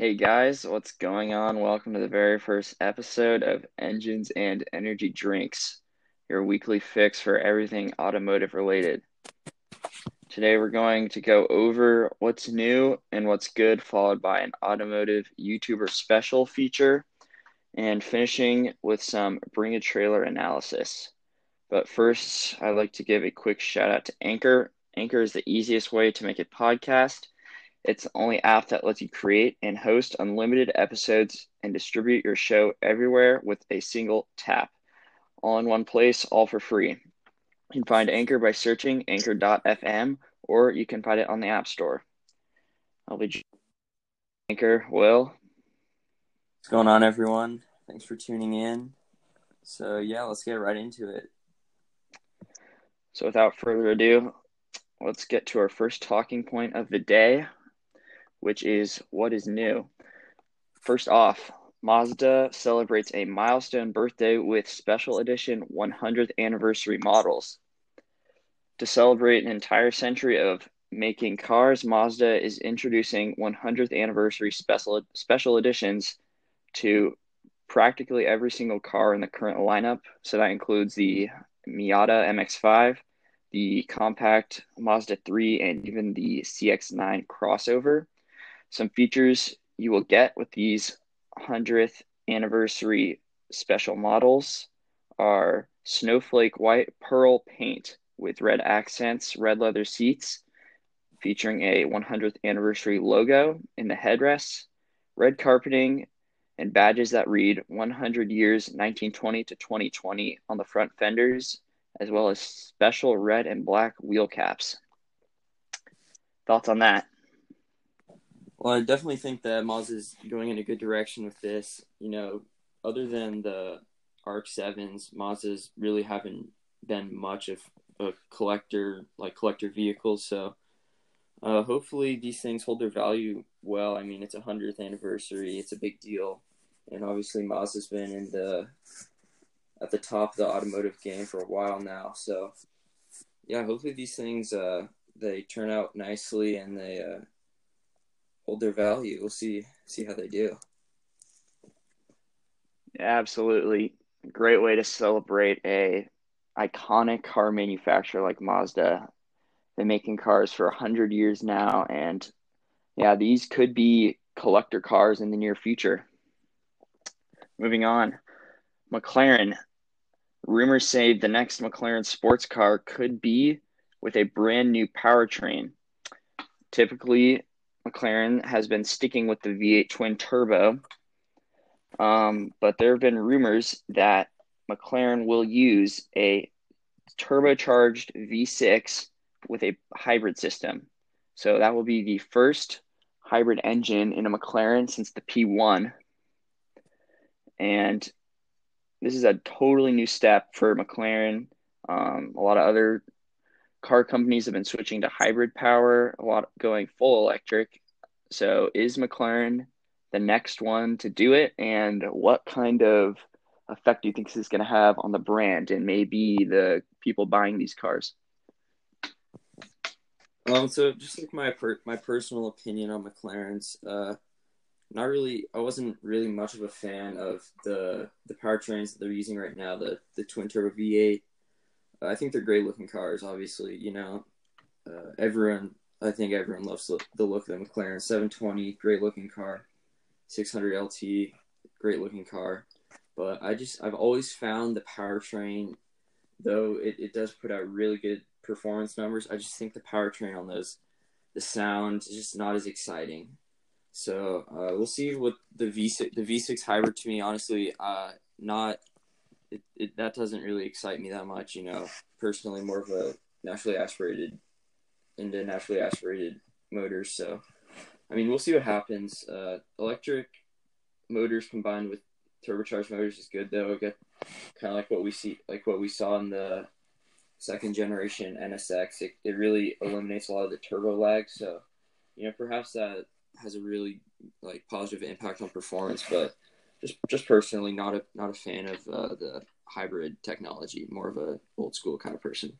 Hey guys, what's going on? Welcome to the very first episode of Engines and Energy Drinks, your weekly fix for everything automotive related. Today we're going to go over what's new and what's good, followed by an automotive YouTuber special feature, and finishing with some bring a trailer analysis. But first, I'd like to give a quick shout out to Anchor. Anchor is the easiest way to make a podcast it's the only app that lets you create and host unlimited episodes and distribute your show everywhere with a single tap. All in one place, all for free. You can find Anchor by searching anchor.fm or you can find it on the App Store. I'll be Anchor, Will. What's going on, everyone? Thanks for tuning in. So, yeah, let's get right into it. So, without further ado, let's get to our first talking point of the day, which is what is new. First off, Mazda celebrates a milestone birthday with special edition 100th anniversary models. To celebrate an entire century of making cars, Mazda is introducing 100th anniversary special special editions to practically every single car in the current lineup. So that includes the Miata MX-5, the compact Mazda 3, and even the CX-9 crossover. Some features you will get with these 100th anniversary special models are snowflake white pearl paint with red accents, red leather seats, featuring a 100th anniversary logo in the headrests, red carpeting, and badges that read 100 years 1920 to 2020 on the front fenders, as well as special red and black wheel caps. Thoughts on that? Well, I definitely think that Moz is going in a good direction with this. You know, other than the RX-7s, Mazdas really haven't been much of a collector, like collector vehicles. So, uh, hopefully, these things hold their value well. I mean, it's a hundredth anniversary; it's a big deal, and obviously, Mazda's been in the at the top of the automotive game for a while now. So, yeah, hopefully, these things uh, they turn out nicely and they uh, hold their value. We'll see see how they do. Absolutely, great way to celebrate a iconic car manufacturer like Mazda. Been making cars for a hundred years now, and yeah, these could be collector cars in the near future. Moving on, McLaren. Rumors say the next McLaren sports car could be with a brand new powertrain. Typically, McLaren has been sticking with the V8 twin turbo, um, but there have been rumors that McLaren will use a turbocharged V6 with a hybrid system. So that will be the first hybrid engine in a McLaren since the P1. And this is a totally new step for McLaren. Um, a lot of other car companies have been switching to hybrid power, a lot going full electric. So is McLaren the next one to do it? And what kind of effect do you think this is going to have on the brand and maybe the people buying these cars? Um, so just like my per- my personal opinion on McLarens, uh, not really. I wasn't really much of a fan of the the powertrains that they're using right now. The the twin turbo V8 I think they're great looking cars. Obviously, you know, uh, everyone. I think everyone loves the look of the McLaren 720. Great looking car. 600 LT. Great looking car. But I just I've always found the powertrain, though it, it does put out really good performance numbers. I just think the powertrain on those, the sound is just not as exciting. So uh, we'll see what the V6 the V6 hybrid to me honestly uh, not it, it that doesn't really excite me that much. You know, personally, more of a naturally aspirated into naturally aspirated motors. So, I mean, we'll see what happens. Uh, electric motors combined with turbocharged motors is good though. Get kind of like what we see, like what we saw in the second generation NSX. It, it really eliminates a lot of the turbo lag. So, you know, perhaps that has a really like positive impact on performance. But just just personally not a not a fan of uh, the hybrid technology. More of a old school kind of person.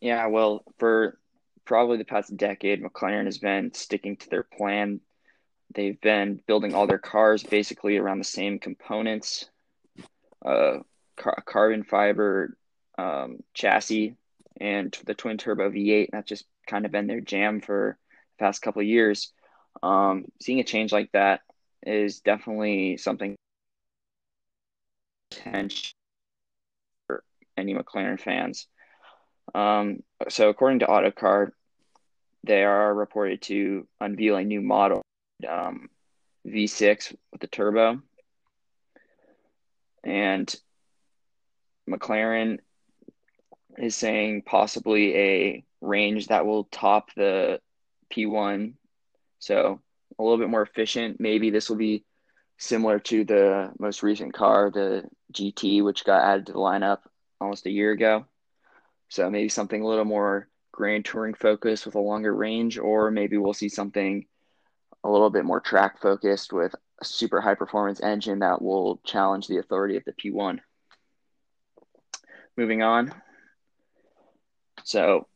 Yeah, well, for probably the past decade, McLaren has been sticking to their plan they've been building all their cars basically around the same components, uh, car- carbon fiber um, chassis and the twin turbo V8. That's just kind of been their jam for the past couple of years. Um, seeing a change like that is definitely something attention for any McLaren fans. Um, so according to Autocar, they are reported to unveil a new model, um, V6 with the turbo, and McLaren is saying possibly a range that will top the P1, so a little bit more efficient. Maybe this will be similar to the most recent car, the GT, which got added to the lineup almost a year ago. So maybe something a little more grand touring focused with a longer range, or maybe we'll see something a little bit more track focused with a super high performance engine that will challenge the authority of the P1. Moving on. So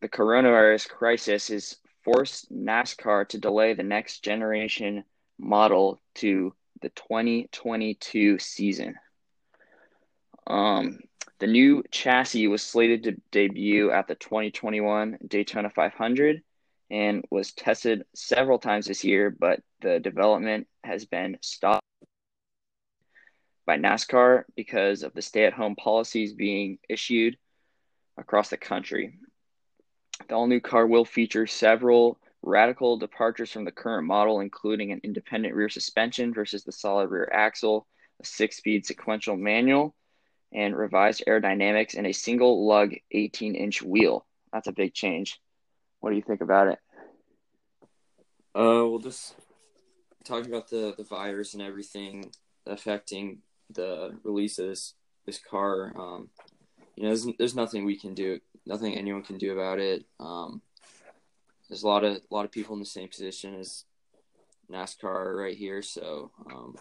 the coronavirus crisis has forced NASCAR to delay the next generation model to the 2022 season. Um, the new chassis was slated to debut at the 2021 Daytona 500 and was tested several times this year, but the development has been stopped by NASCAR because of the stay at home policies being issued across the country. The all new car will feature several radical departures from the current model, including an independent rear suspension versus the solid rear axle, a six speed sequential manual, and revised aerodynamics and a single lug 18 inch wheel. That's a big change. What do you think about it? Uh, well, just talking about the, the virus and everything affecting the release of this, this car, um, you know, there's, there's nothing we can do, nothing anyone can do about it. Um, there's a lot of a lot of people in the same position as NASCAR right here, so um,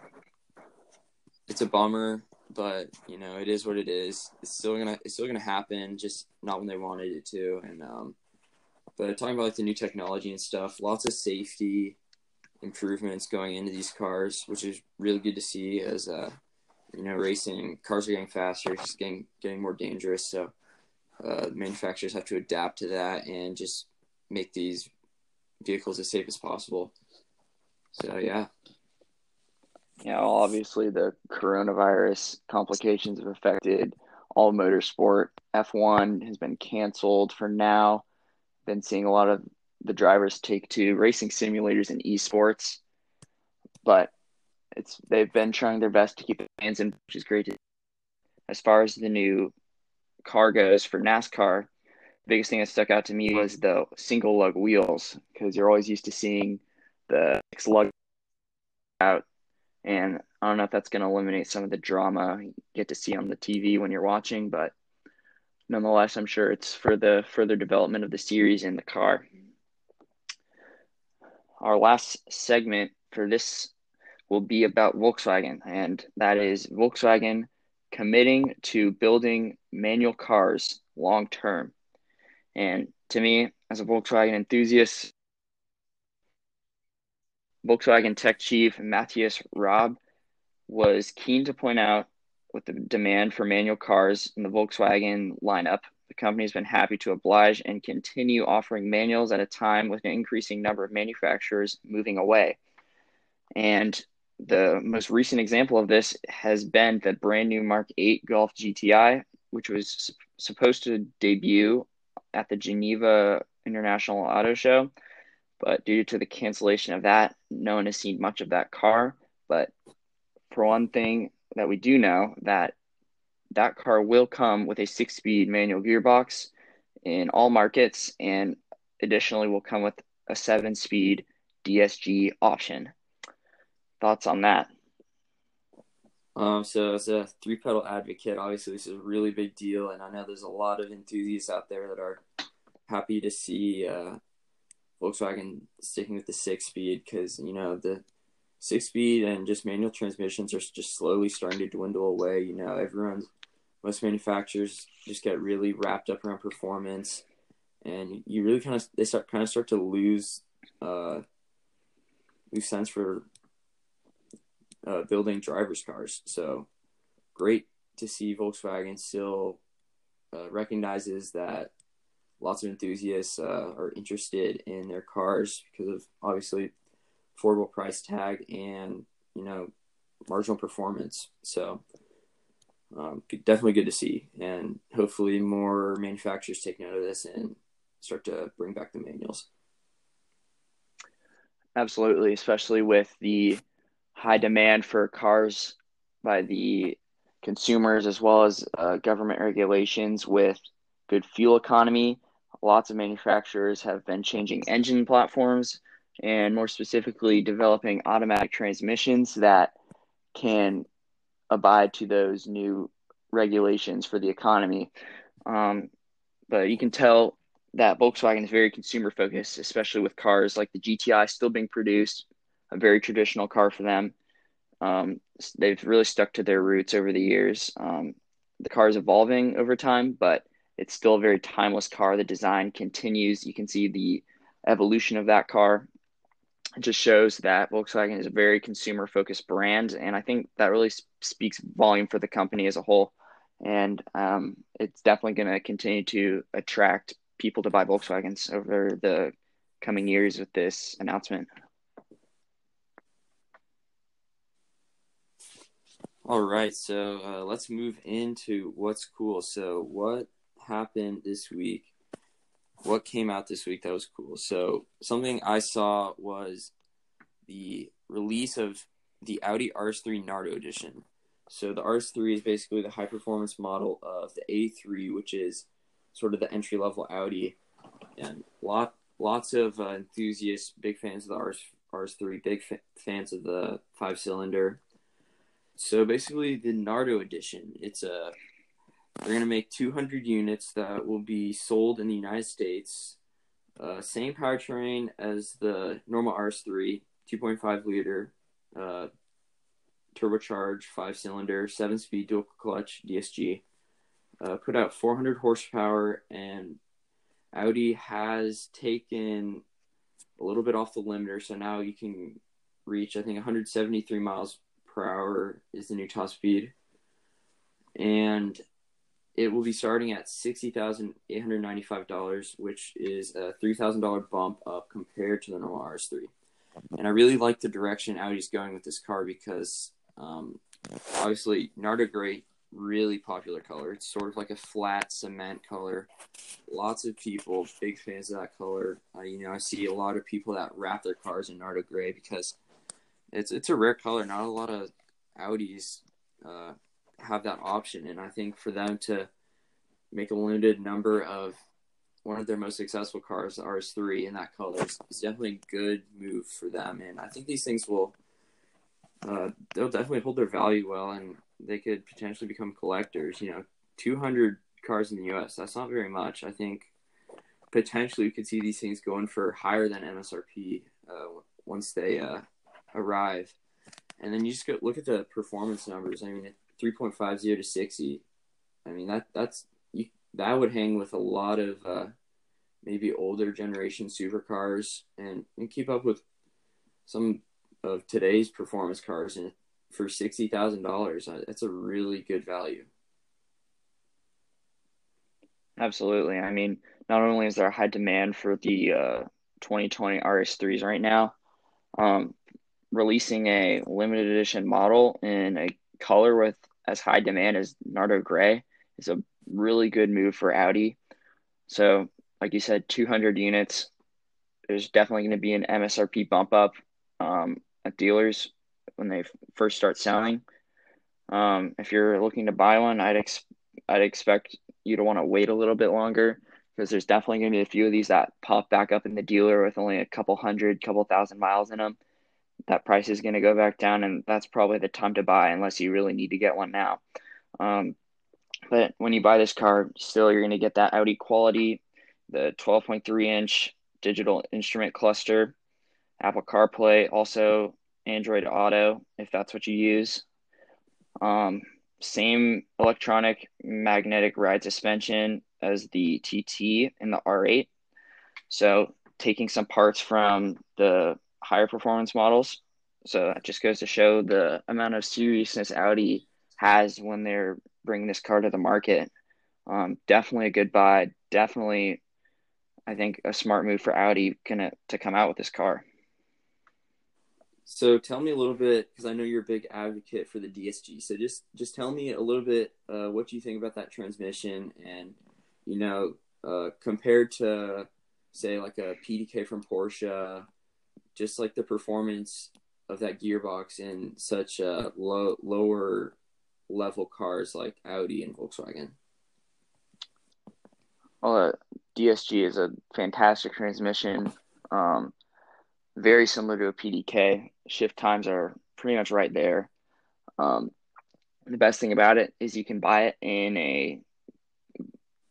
it's a bummer, but you know it is what it is. It's still gonna it's still gonna happen, just not when they wanted it to. And um, but talking about like the new technology and stuff, lots of safety improvements going into these cars, which is really good to see. As uh, you know, racing cars are getting faster, just getting getting more dangerous. So uh, manufacturers have to adapt to that and just make these vehicles as safe as possible. So yeah. Yeah, well, obviously the coronavirus complications have affected all motorsport. F1 has been canceled for now. Been seeing a lot of the drivers take to racing simulators and esports, but it's they've been trying their best to keep the fans in, which is great. As far as the new car goes for NASCAR, biggest thing that stuck out to me was the single lug wheels because you're always used to seeing the six lug out, and I don't know if that's going to eliminate some of the drama you get to see on the TV when you're watching, but nonetheless, I'm sure it's for the further development of the series in the car. Our last segment for this will be about Volkswagen, and that is Volkswagen committing to building manual cars long term. And to me, as a Volkswagen enthusiast, Volkswagen tech chief Matthias Rabe was keen to point out with the demand for manual cars in the Volkswagen lineup, the company has been happy to oblige and continue offering manuals at a time with an increasing number of manufacturers moving away. And the most recent example of this has been the brand new Mark 8 Golf GTI, which was supposed to debut at the Geneva International Auto Show, but due to the cancellation of that, no one has seen much of that car. But for one thing that we do know that that car will come with a six-speed manual gearbox in all markets, and additionally will come with a seven-speed DSG option. Thoughts on that? Um, so as a three pedal advocate, obviously this is a really big deal, and I know there's a lot of enthusiasts out there that are happy to see uh, Volkswagen sticking with the six speed because you know the six speed and just manual transmissions are just slowly starting to dwindle away. You know, everyone's most manufacturers just get really wrapped up around performance, and you really kind of they start kind of start to lose uh, lose sense for uh, building drivers' cars. So great to see Volkswagen still uh, recognizes that lots of enthusiasts uh, are interested in their cars because of obviously affordable price tag and you know marginal performance. So um, definitely good to see, and hopefully more manufacturers take note of this and start to bring back the manuals. Absolutely, especially with the high demand for cars by the consumers as well as uh, government regulations with good fuel economy. Lots of manufacturers have been changing engine platforms and more specifically developing automatic transmissions that can abide to those new regulations for the economy. Um, but you can tell that Volkswagen is very consumer focused, especially with cars like the GTI still being produced, a very traditional car for them. Um, they've really stuck to their roots over the years. Um, the car is evolving over time, but it's still a very timeless car. The design continues. You can see the evolution of that car. It just shows that Volkswagen is a very consumer focused brand. And I think that really speaks volume for the company as a whole. And um, it's definitely going to continue to attract people to buy Volkswagens over the coming years with this announcement. All right, so uh, let's move into what's cool. So, what happened this week? What came out this week that was cool? So, something I saw was the release of the Audi RS3 Nardo edition. So, the RS3 is basically the high performance model of the A3, which is sort of the entry level Audi, and lot lots of uh, enthusiasts, big fans of the RS RS3, big fa- fans of the five cylinder so basically, the Nardo edition. It's a they're gonna make 200 units that will be sold in the United States. Uh, same powertrain as the normal RS3, 2.5 liter, uh, turbocharged, five cylinder, seven speed dual clutch DSG. Uh, put out 400 horsepower, and Audi has taken a little bit off the limiter, so now you can reach I think 173 miles per hour is the new top speed, and it will be starting at sixty thousand eight hundred ninety five dollars, which is a three thousand dollar bump up compared to the normal RS three. And I really like the direction Audi's going with this car because um, obviously Nardo Gray really popular color. It's sort of like a flat cement color. Lots of people big fans of that color. Uh, you know, I see a lot of people that wrap their cars in Nardo Gray because it's it's a rare color. Not a lot of Audis uh, have that option, and I think for them to make a limited number of one of their most successful cars, the RS3, in that color is, is definitely a good move for them. And I think these things will uh, they'll definitely hold their value well, and they could potentially become collectors. You know, 200 cars in the U.S. That's not very much. I think potentially we could see these things going for higher than MSRP uh, once they uh, arrive. And then you just go look at the performance numbers. I mean, 3.50 to 60. I mean, that that's you, that would hang with a lot of uh, maybe older generation supercars and, and keep up with some of today's performance cars. And for sixty thousand dollars, uh, that's a really good value. Absolutely. I mean, not only is there a high demand for the uh, 2020 RS3s right now, um, releasing a limited edition model in a color with as high demand as Nardo Gray is a really good move for Audi. So, like you said, 200 units. There's definitely going to be an MSRP bump up um, at dealers when they first start selling. Um, if you're looking to buy one, I'd ex- I'd expect you to want to wait a little bit longer because there's definitely going to be a few of these that pop back up in the dealer with only a couple hundred, couple thousand miles in them that price is going to go back down, and that's probably the time to buy unless you really need to get one now. Um, but when you buy this car, still you're going to get that Audi quality, the 12.3 inch digital instrument cluster, Apple CarPlay, also Android Auto if that's what you use. Um, same electronic magnetic ride suspension as the TT and the R8. So taking some parts from the higher performance models. So that just goes to show the amount of seriousness Audi has when they're bringing this car to the market. Um, definitely a good buy. Definitely, I think a smart move for Audi gonna to come out with this car. So tell me a little bit because I know you're a big advocate for the DSG. So just just tell me a little bit uh, what you think about that transmission, and you know, uh, compared to say like a PDK from Porsche, just like the performance of that gearbox in such uh, low lower level cars like Audi and Volkswagen. Well, uh, DSG is a fantastic transmission. Um, very similar to a PDK. Shift times are pretty much right there. Um, the best thing about it is you can buy it in a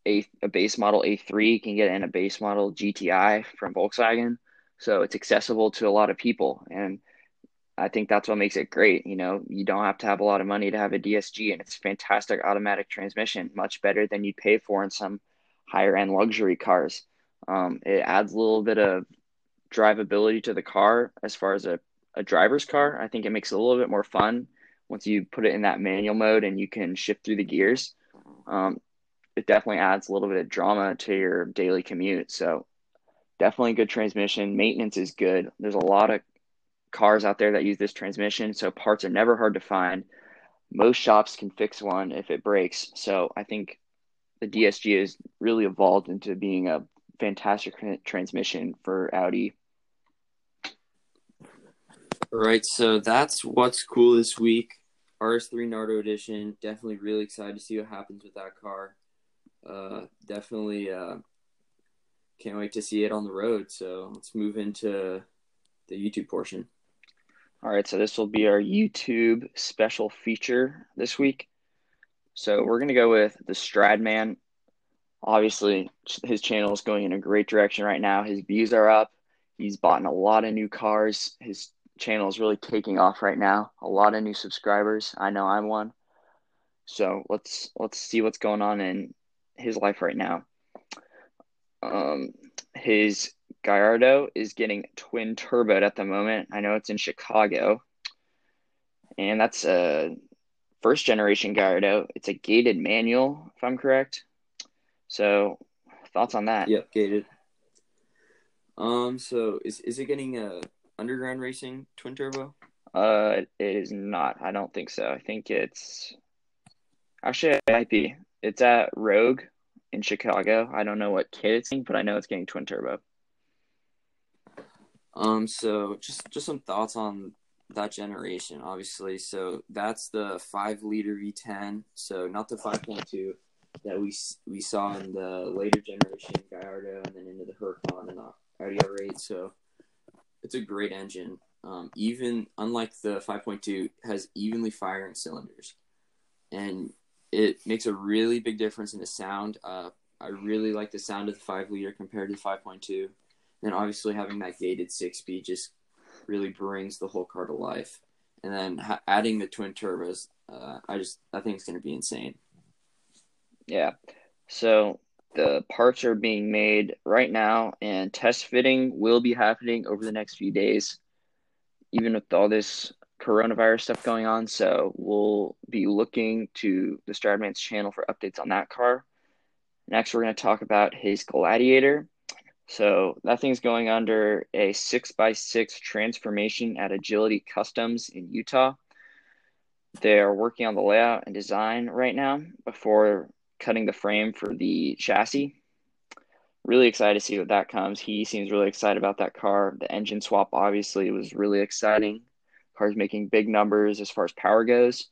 a, a base model A3. You can get it in a base model GTI from Volkswagen. So it's accessible to a lot of people. And I think that's what makes it great. You know, you don't have to have a lot of money to have a DSG, and it's fantastic automatic transmission, much better than you'd pay for in some higher end luxury cars. Um, it adds a little bit of drivability to the car as far as a, a driver's car. I think it makes it a little bit more fun once you put it in that manual mode and you can shift through the gears. Um, it definitely adds a little bit of drama to your daily commute. So, definitely good transmission. Maintenance is good. There's a lot of cars out there that use this transmission, so parts are never hard to find. Most shops can fix one if it breaks. So I think the DSG has really evolved into being a fantastic transmission for Audi. All right, so that's what's cool this week. RS3 Nardo edition. Definitely really excited to see what happens with that car. Uh, definitely uh, can't wait to see it on the road. So let's move into the YouTube portion. All right, so this will be our YouTube special feature this week. So we're going to go with the Stradman. Obviously, his channel is going in a great direction right now. His views are up. He's bought a lot of new cars. His channel is really taking off right now. A lot of new subscribers. I know I'm one. So let's let's see what's going on in his life right now. Um, his Gallardo is getting twin turboed at the moment. I know it's in Chicago. And that's a first generation Gallardo. It's a gated manual, if I'm correct. So, thoughts on that? Yep, gated. Um, so is is it getting a underground racing twin turbo? Uh, it is not. I don't think so. I think it's actually it might be. It's at Rogue in Chicago. I don't know what kit it's but I know it's getting twin turbo. Um, so just just some thoughts on that generation, obviously. So that's the five liter V10. So not the 5.2 that we we saw in the later generation Gallardo, and then into the Huracan and the Audi R8. So it's a great engine. Um, even unlike the 5.2, has evenly firing cylinders, and it makes a really big difference in the sound. Uh, I really like the sound of the five liter compared to the 5.2 then obviously having that gated six speed just really brings the whole car to life. And then ha- adding the twin turbos, uh, I just I think it's going to be insane. Yeah. So the parts are being made right now, and test fitting will be happening over the next few days, even with all this coronavirus stuff going on. So we'll be looking to the Stradman's channel for updates on that car. Next, we're going to talk about his Gladiator. So that thing's going under a six by six transformation at Agility Customs in Utah. They are working on the layout and design right now before cutting the frame for the chassis. Really excited to see what that comes. He seems really excited about that car. The engine swap obviously was really exciting. Car's making big numbers as far as power goes.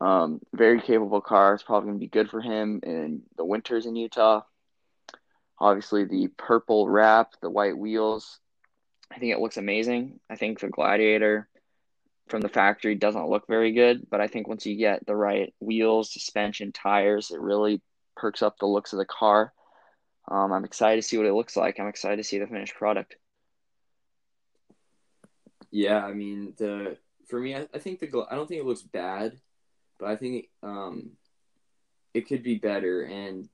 Um, very capable car. It's probably going to be good for him in the winters in Utah. Obviously, the purple wrap, the white wheels. I think it looks amazing. I think the Gladiator from the factory doesn't look very good, but I think once you get the right wheels, suspension, tires, it really perks up the looks of the car. Um, I'm excited to see what it looks like. I'm excited to see the finished product. Yeah, I mean the for me, I, I think the I don't think it looks bad, but I think um, it could be better. And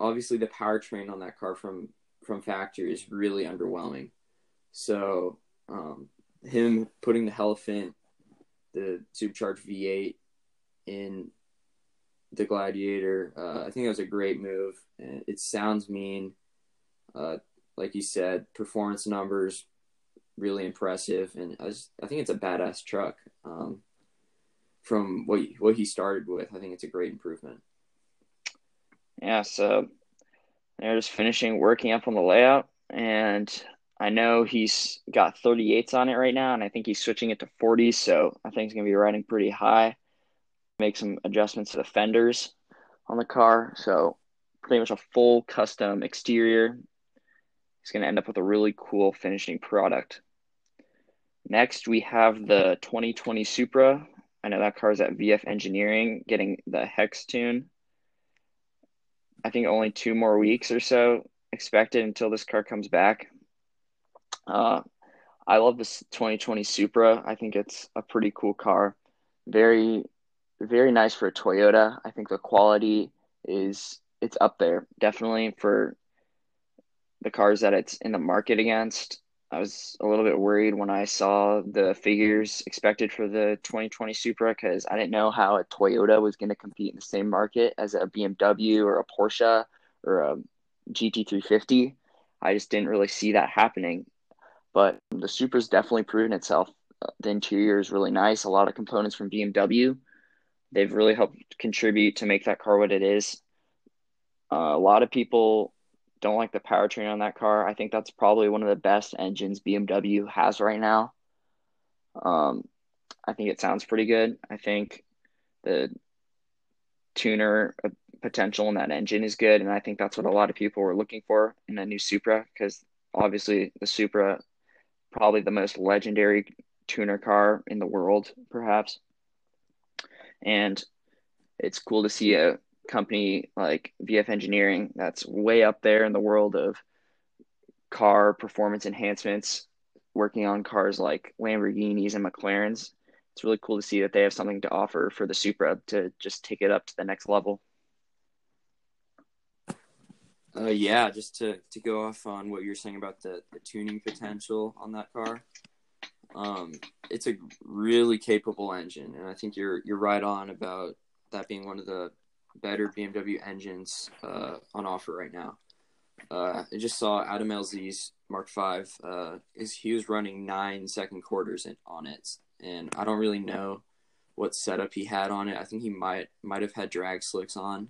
obviously the powertrain on that car from from factory is really underwhelming. So Um, him putting the Hellephant, the supercharged V8 in the Gladiator, uh, I think that was a great move. It sounds mean. Uh, like you said, performance numbers really impressive, and I, I think it's a badass truck. Um, from what what he started with, I think it's a great improvement. Yeah, so they're just finishing working up on the layout, and I know he's got 38s on it right now, and I think he's switching it to 40s, so I think he's to be riding pretty high. Make some adjustments to the fenders on the car, so pretty much a full custom exterior. He's to end up with a really cool finishing product. Next, we have the 2020 Supra. I know that car is at VF Engineering getting the Hex tune. I think only two more weeks or so expected until this car comes back. Uh, I love this 2020 Supra. I think it's a pretty cool car. Very, very nice for a Toyota. I think the quality is it's up there definitely for the cars that it's in the market against. I was a little bit worried when I saw the figures expected for the 2020 Supra because I didn't know how a Toyota was going to compete in the same market as a BMW or a Porsche or a GT350. I just didn't really see that happening. But the Supra's definitely proven itself. The interior is really nice. A lot of components from BMW. They've really helped contribute to make that car what it is. Uh, a lot of people don't like the powertrain on that car. I think that's probably one of the best engines BMW has right now. Um, I think it sounds pretty good. I think the tuner uh, potential in that engine is good, and I think that's what a lot of people were looking for in a new Supra because obviously the Supra probably the most legendary tuner car in the world, perhaps. And it's cool to see a company like VF Engineering that's way up there in the world of car performance enhancements, working on cars like Lamborghinis and McLarens. It's really cool to see that they have something to offer for the Supra to just take it up to the next level. Uh, yeah, just to, to go off on what you're saying about the, the tuning potential on that car. Um, it's a really capable engine, and I think you're you're right on about that being one of the better BMW engines uh, on offer right now. Uh, I just saw Adam LZ's Mark V. Uh, is he was running nine second quarters in, on it, and I don't really know what setup he had on it. I think he might might have had drag slicks on,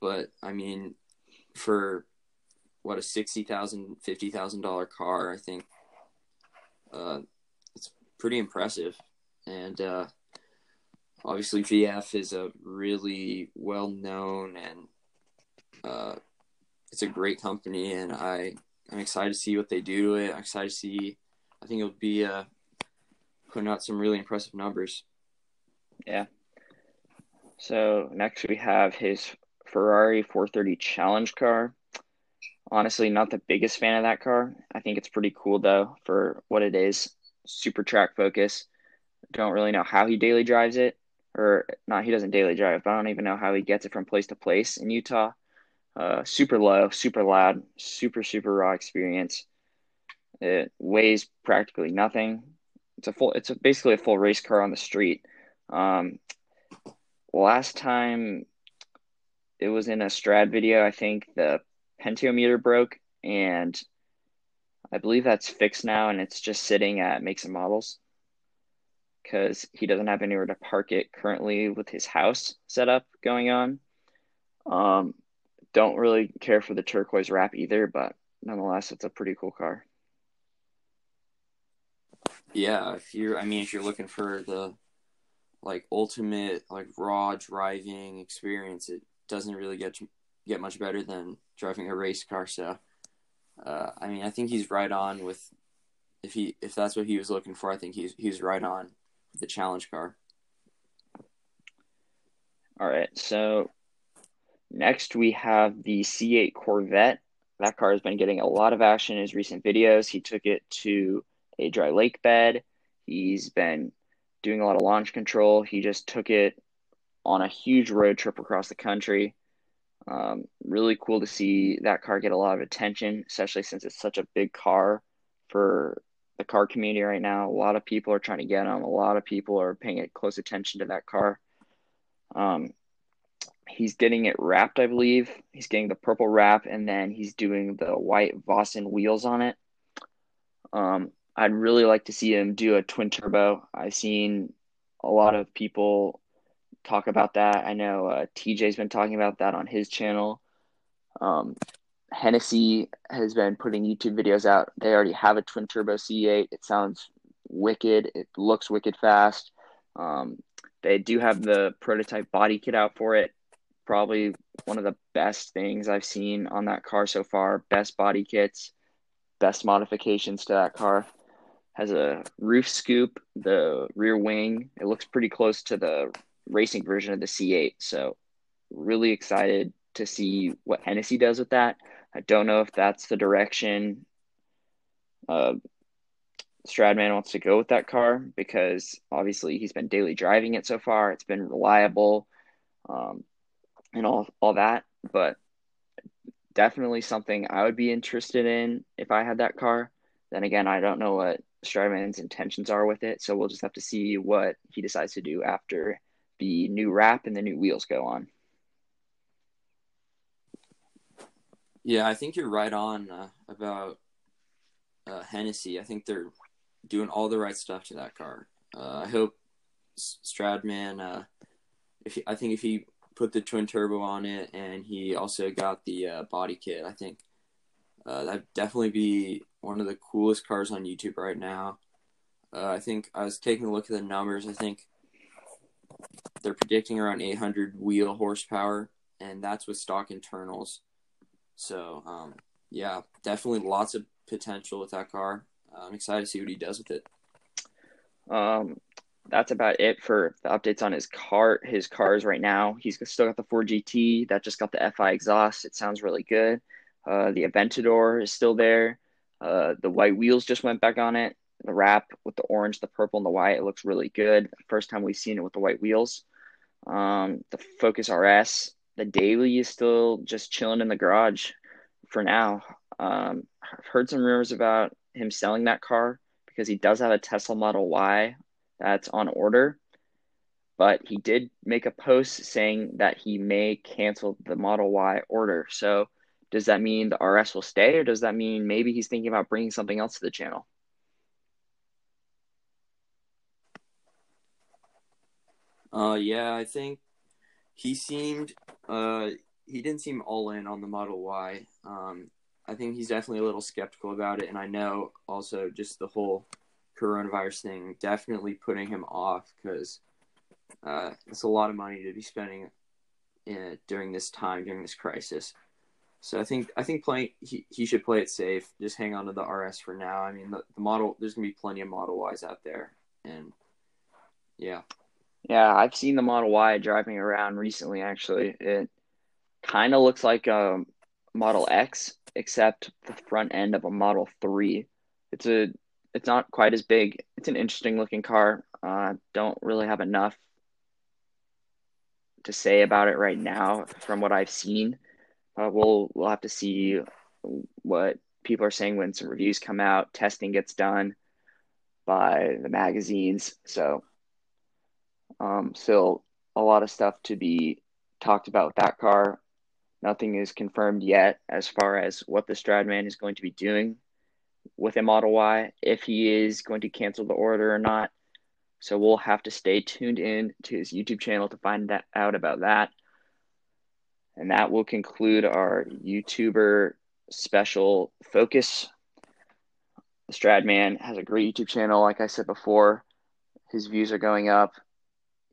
but I mean, for what a sixty thousand, fifty thousand dollar car, I think uh, it's pretty impressive, and uh, obviously VF is a really well known and uh, it's a great company, and I I'm excited to see what they do to it. I'm excited to see. I think it'll be uh, putting out some really impressive numbers. Yeah. So next we have his Ferrari 430 Challenge car. Honestly, not the biggest fan of that car. I think it's pretty cool though for what it is. Super track focus. Don't really know how he daily drives it, or not. He doesn't daily drive, but I don't even know how he gets it from place to place in Utah. Uh, super low, super loud, super super raw experience. It weighs practically nothing. It's a full. It's a, basically a full race car on the street. Um, last time it was in a Strad video. I think the pentiometer broke, and I believe that's fixed now, and it's just sitting at makes and models because he doesn't have anywhere to park it currently with his house setup going on. Um, don't really care for the turquoise wrap either, but nonetheless, it's a pretty cool car. Yeah, if you're, I mean, if you're looking for the like ultimate like raw driving experience, it doesn't really get get much better than driving a race car. So, uh, I mean, I think he's right on with if he if that's what he was looking for. I think he's he's right on the challenge car. All right, so next we have the C8 Corvette. That car has been getting a lot of action in his recent videos. He took it to a dry lake bed. He's been doing a lot of launch control. He just took it on a huge road trip across the country. Um, really cool to see that car get a lot of attention, especially since it's such a big car for the car community right now. A lot of people are trying to get him. A lot of people are paying close attention to that car. Um, he's getting it wrapped, I believe. He's getting the purple wrap, and then he's doing the white Vossen wheels on it. Um, I'd really like to see him do a twin turbo. I've seen a lot of people talk about that. I know uh, TJ's been talking about that on his channel. Um, Hennessy has been putting YouTube videos out. They already have a twin turbo C8. It sounds wicked. It looks wicked fast. Um, they do have the prototype body kit out for it. Probably one of the best things I've seen on that car so far. Best body kits, best modifications to that car. Has a roof scoop, the rear wing. It looks pretty close to the racing version of the C8. So, really excited to see what Hennessy does with that. I don't know if that's the direction uh, Stradman wants to go with that car because obviously he's been daily driving it so far. It's been reliable um, and all, all that. But definitely something I would be interested in if I had that car. Then again, I don't know what Stradman's intentions are with it. So we'll just have to see what he decides to do after the new wrap and the new wheels go on. Yeah, I think you're right on uh, about uh, Hennessy. I think they're doing all the right stuff to that car. Uh, I hope Stradman. Uh, if he, I think if he put the twin turbo on it and he also got the uh, body kit, I think uh, that'd definitely be one of the coolest cars on YouTube right now. I think I was taking a look at the numbers. I think they're predicting around 800 wheel horsepower, and that's with stock internals. So, um, yeah, definitely lots of potential with that car. I'm excited to see what he does with it. Um, that's about it for the updates on his car. His cars right now. He's still got the Ford GT that just got the FI exhaust. It sounds really good. Uh, the Aventador is still there. Uh, the white wheels just went back on it. The wrap with the orange, the purple, and the white. It looks really good. First time we've seen it with the white wheels. Um, the Focus RS the daily is still just chilling in the garage for now. Um, I've heard some rumors about him selling that car because he does have a Tesla Model Y that's on order. But he did make a post saying that he may cancel the Model Y order. So, does that mean the RS will stay, or does that mean maybe he's thinking about bringing something else to the channel? Uh, yeah, I think he seemed uh he didn't seem all in on the Model Y. Um, I think he's definitely a little skeptical about it, and I know also just the whole coronavirus thing definitely putting him off because uh, it's a lot of money to be spending in, during this time during this crisis. So I think I think playing he, he should play it safe. Just hang on to the RS for now. I mean the, the model there's gonna be plenty of Model Ys out there, and yeah. Yeah, I've seen the Model Y driving around recently. Actually, it kind of looks like a Model X, except the front end of a Model Three. It's a, it's not quite as big. It's an interesting looking car. Uh, don't really have enough to say about it right now from what I've seen. Uh, we'll we'll have to see what people are saying when some reviews come out. Testing gets done by the magazines, so um, still a lot of stuff to be talked about with that car. Nothing is confirmed yet as far as what the Stradman is going to be doing with a Model Y, if he is going to cancel the order or not. So we'll have to stay tuned in to his YouTube channel to find that, out about that. And that will conclude our YouTuber special focus. The Stradman has a great YouTube channel, like I said before. His views are going up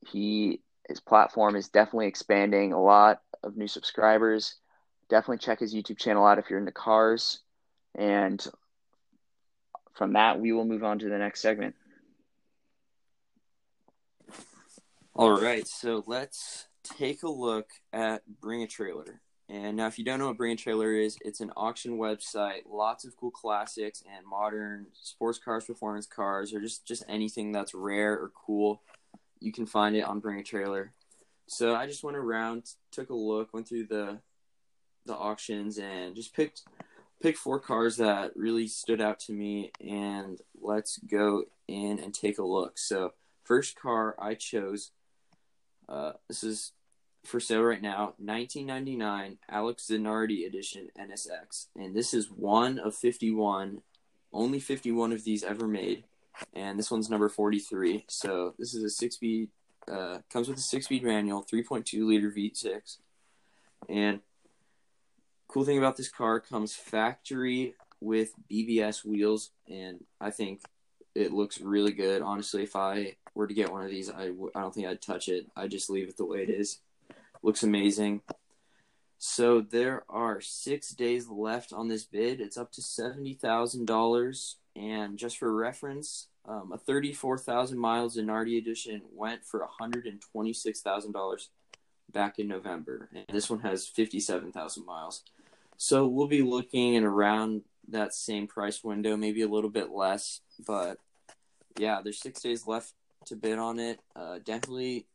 he his platform is definitely expanding. A lot of new subscribers. Definitely check his YouTube channel out if you're into cars. And from that, we will move on to the next segment. All right, so let's take a look at Bring a Trailer. And now, if you don't know what Bring a Trailer is, it's an auction website. Lots of cool classics and modern sports cars, performance cars, or just just anything that's rare or cool you can find it on Bring a Trailer. So I just went around, took a look, went through the the auctions, and just picked picked four cars that really stood out to me. And let's go in and take a look. So, first car I chose, uh, this is for sale right now 1999 Alex Zanardi edition NSX. And this is one of 51, only 51 of these ever made. And this one's number 43. So, this is a six speed, uh, comes with a six speed manual, 3.2 liter V6. And cool thing about this car comes factory with BBS wheels, and I think it looks really good. Honestly, if I were to get one of these, I w- I don't think I'd touch it. I'd just leave it the way it is. Looks amazing. So there are six days left on this bid. It's up to seventy thousand dollars, and just for reference, um, a thirty-four thousand miles Zanardi edition went for one hundred and twenty-six thousand dollars back in November, and this one has fifty-seven thousand miles. So we'll be looking in around that same price window, maybe a little bit less. But yeah, there's six days left to bid on it. Uh, definitely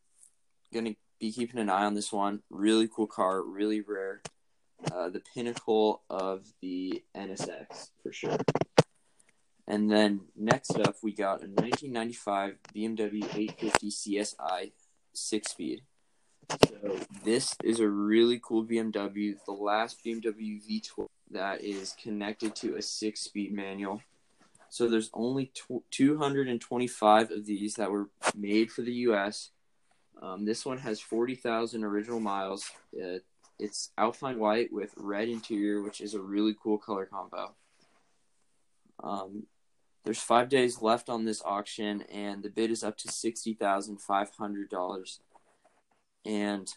gonna be keeping an eye on this one. Really cool car, really rare. Uh, the pinnacle of the NSX for sure. And then next up, we got a 1995 BMW 850 CSI six speed. So this is a really cool BMW, the last BMW V12 that is connected to a six-speed manual. So there's only 225 of these that were made for the U.S. Um, this one has 40,000 original miles. It's Alpine white with red interior, which is a really cool color combo. Um, there's five days left on this auction, and the bid is up to sixty thousand five hundred dollars. And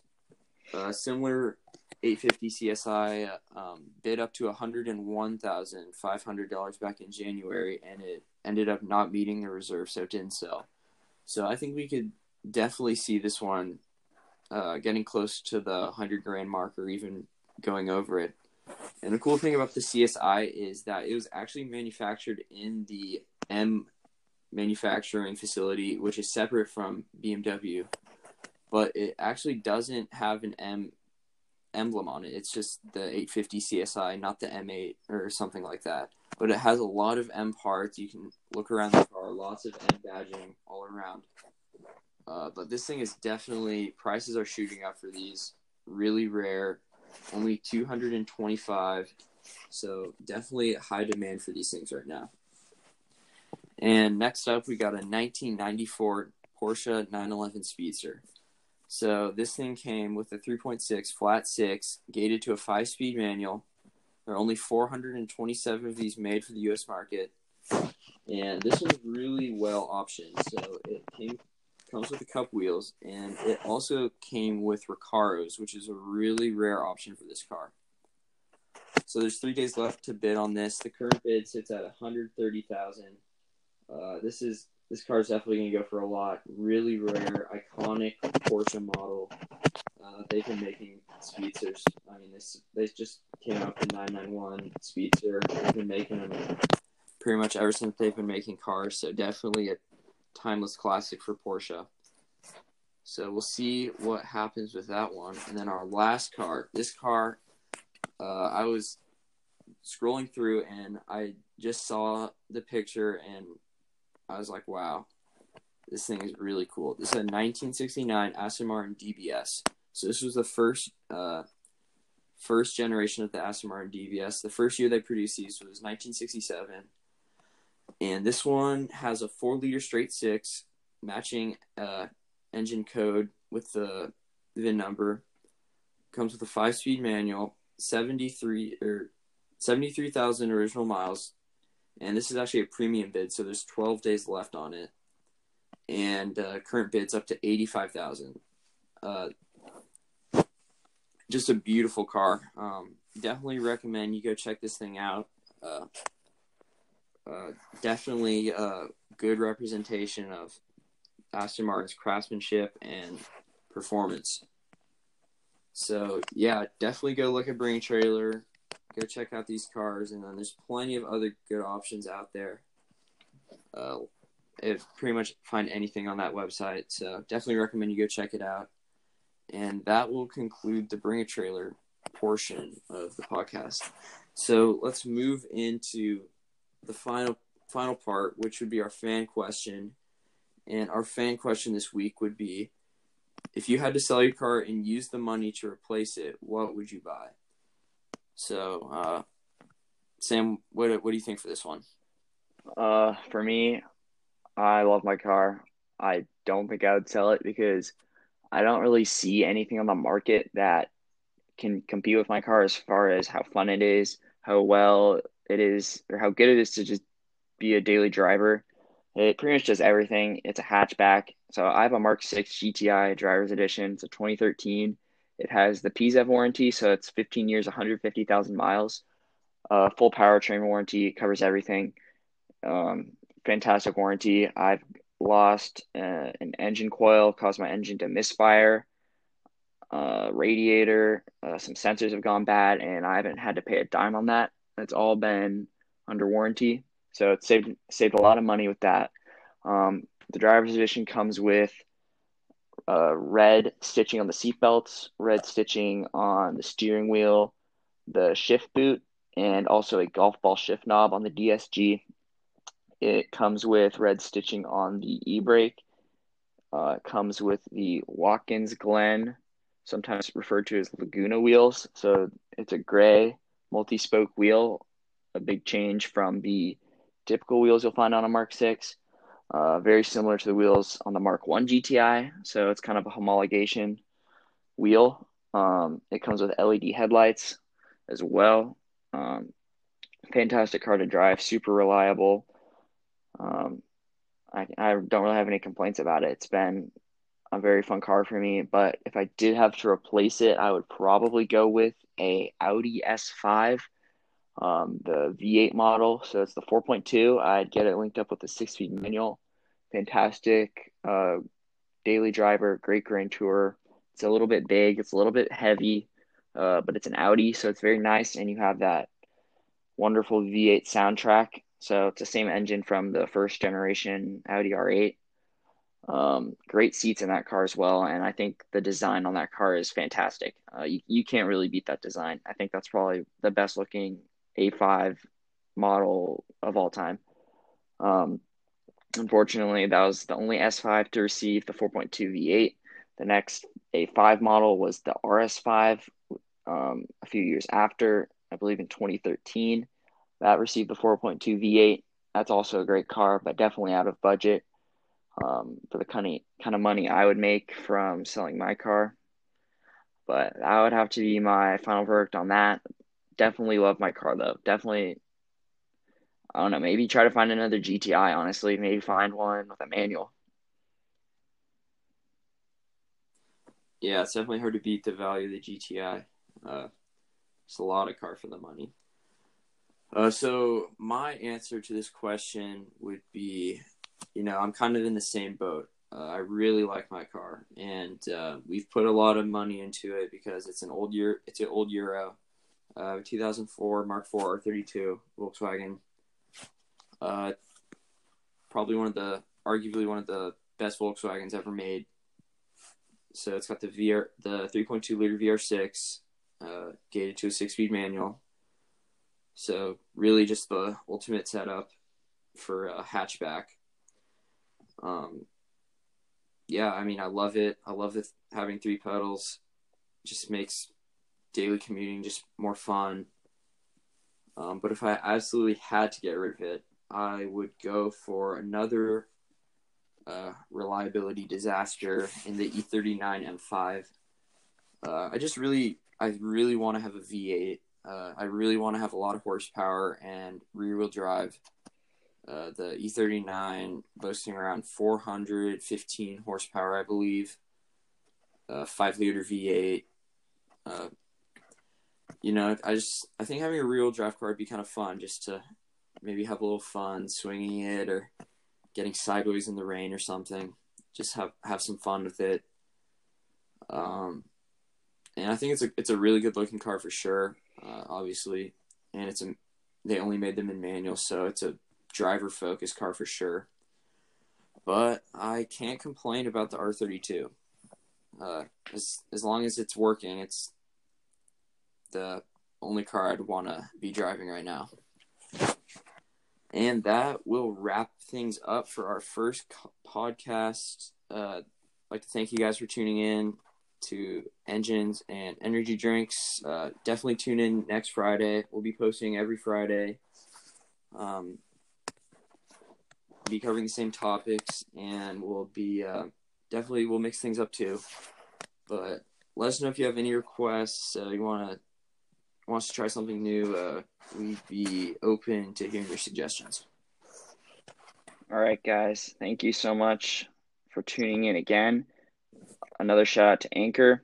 uh, similar 850 CSI um, bid up to $101,500 back in January, and it ended up not meeting the reserve, so it didn't sell. So I think we could definitely see this one uh, getting close to the 100 grand mark or even going over it. And the cool thing about the CSI is that it was actually manufactured in the M manufacturing facility, which is separate from BMW, but it actually doesn't have an M emblem on it. It's just the 850 CSI, not the M8 or something like that. But it has a lot of M parts. You can look around the car, lots of M badging all around. Uh, but this thing is definitely prices are shooting up for these. Really rare, only 225. So definitely high demand for these things right now. And next up, we got a 1994 Porsche 911 Speedster. So this thing came with a 3.6 flat six, gated to a five speed manual. There are only 427 of these made for the U.S. market, and this was really well optioned. So it came comes with the cup wheels, and it also came with Recaros, which is a really rare option for this car. So there's three days left to bid on this. The current bid sits at 130,000. Uh, this is this car is definitely going to go for a lot. Really rare, iconic Porsche model. Uh, they've been making Speedsters. I mean, this they just came out the 991 Speedster. They've been making them pretty much ever since they've been making cars. So definitely a timeless classic for Porsche. So we'll see what happens with that one. And then our last car. This car, uh, I was scrolling through and I just saw the picture and I was like, wow, this thing is really cool. This is a 1969 Aston Martin DBS. So this was the first uh, first generation of the Aston Martin DBS. The first year they produced these was 1967. And this one has a four liter straight six, matching uh, engine code with the VIN number. Comes with a five speed manual, 73 or 73,000 original miles, and this is actually a premium bid, so there's 12 days left on it, and uh, current bids up to 85,000. Uh, just a beautiful car. Um, definitely recommend you go check this thing out. Uh, uh, definitely a good representation of Aston Martin's craftsmanship and performance. So yeah, definitely go look at Bring a Trailer go check out these cars, and then there's plenty of other good options out there. Uh, pretty much find anything on that website, so definitely recommend you go check it out. And that will conclude the Bring a Trailer portion of the podcast. So let's move into the final final part, which would be our fan question. And our fan question this week would be if you had to sell your car and use the money to replace it, what would you buy? So, uh, Sam, what what do you think for this one? Uh, for me, I love my car. I don't think I would sell it because I don't really see anything on the market that can compete with my car as far as how fun it is, how well it is, or how good it is to just be a daily driver. It pretty much does everything. It's a hatchback. So I have a Mark 6 GTI Driver's Edition. It's a 2013. It has the PZEV warranty, so it's 15 years, 150,000 miles. Uh, full powertrain warranty covers everything. Um, fantastic warranty. I've lost uh, an engine coil, caused my engine to misfire. Uh, radiator, uh, some sensors have gone bad, and I haven't had to pay a dime on that. It's all been under warranty, so it saved saved a lot of money with that. Um, the driver's edition comes with uh, red stitching on the seatbelts, red stitching on the steering wheel, the shift boot, and also a golf ball shift knob on the DSG. It comes with red stitching on the e-brake. Uh, it comes with the Watkins Glen, sometimes referred to as Laguna wheels. So it's a gray multi-spoke wheel, a big change from the typical wheels you'll find on a Mark 6. Uh, very similar to the wheels on the Mark 1 GTI. So it's kind of a homologation wheel. Um, it comes with LED headlights as well. Um, fantastic car to drive, super reliable. Um, I, I don't really have any complaints about it. It's been a very fun car for me. But if I did have to replace it, I would probably go with a Audi S5, um, the V8 model. So it's the 4.2. I'd get it linked up with the six-speed manual. Fantastic uh, daily driver, great grand tour. It's a little bit big. It's a little bit heavy, uh, but it's an Audi, so it's very nice. And you have that wonderful V8 soundtrack so it's the same engine from the first generation Audi R8. Um, great seats in that car as well, and I think the design on that car is fantastic. Uh, you you can't really beat that design. I think that's probably the best looking A5 model of all time. Um, unfortunately, that was the only S5 to receive the 4.2 V8. The next A5 model was the RS5 um, a few years after, I believe in 2013 that received the 4.2 V8. That's also a great car, but definitely out of budget um, for the kind of kind of money I would make from selling my car. But that would have to be my final verdict on that. Definitely love my car though. Definitely, I don't know. Maybe try to find another GTI. Honestly, maybe find one with a manual. Yeah, it's definitely hard to beat the value of the GTI. Uh, it's a lot of car for the money. Uh, so my answer to this question would be, you know, I'm kind of in the same boat. Uh, I really like my car, and uh, we've put a lot of money into it because it's an old year. It's an old Euro, uh, 2004 Mark IV R32 Volkswagen. Uh, probably one of the, arguably one of the best Volkswagens ever made. So it's got the VR, the 3.2 liter VR6, uh, gated to a six-speed manual so really, just the ultimate setup for a hatchback. Um, yeah, I mean, I love it. I love having three pedals. Just makes daily commuting just more fun. Um, but if I absolutely had to get rid of it, I would go for another uh, reliability disaster in the E39 M5. Uh, I just really, I really want to have a V8 uh, I really want to have a lot of horsepower and rear wheel drive. Uh, the E39 boasting around 415 horsepower, I believe. Uh, five liter V8. Uh, you know, I just I think having a real drive car would be kind of fun, just to maybe have a little fun swinging it or getting sideways in the rain or something. Just have have some fun with it. Um, and I think it's a it's a really good looking car for sure uh, obviously, and it's a they only made them in manual, so it's a driver focused car for sure. But I can't complain about the R32. Uh, as as long as it's working, it's the only car I'd want to be driving right now. And that will wrap things up for our first co- podcast. Uh, I'd like to thank you guys for tuning in to Engines and Energy Drinks. Uh, definitely tune in next Friday. We'll be posting every Friday. Um, be covering the same topics, and we'll be uh, definitely we'll mix things up too. But let us know if you have any requests. Uh, you want to wants to try something new. Uh, we'd be open to hearing your suggestions. All right, guys. Thank you so much for tuning in again. Another shout out to Anchor,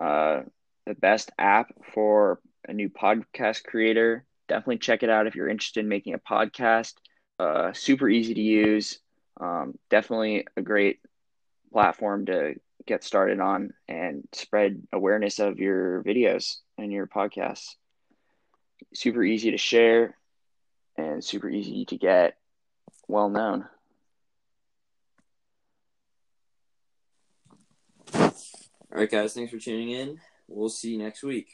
uh, the best app for a new podcast creator. Definitely check it out if you're interested in making a podcast. Uh, super easy to use. Um, definitely a great platform to get started on and spread awareness of your videos and your podcasts. Super easy to share and super easy to get well known. All right, guys. Thanks for tuning in. We'll see you next week.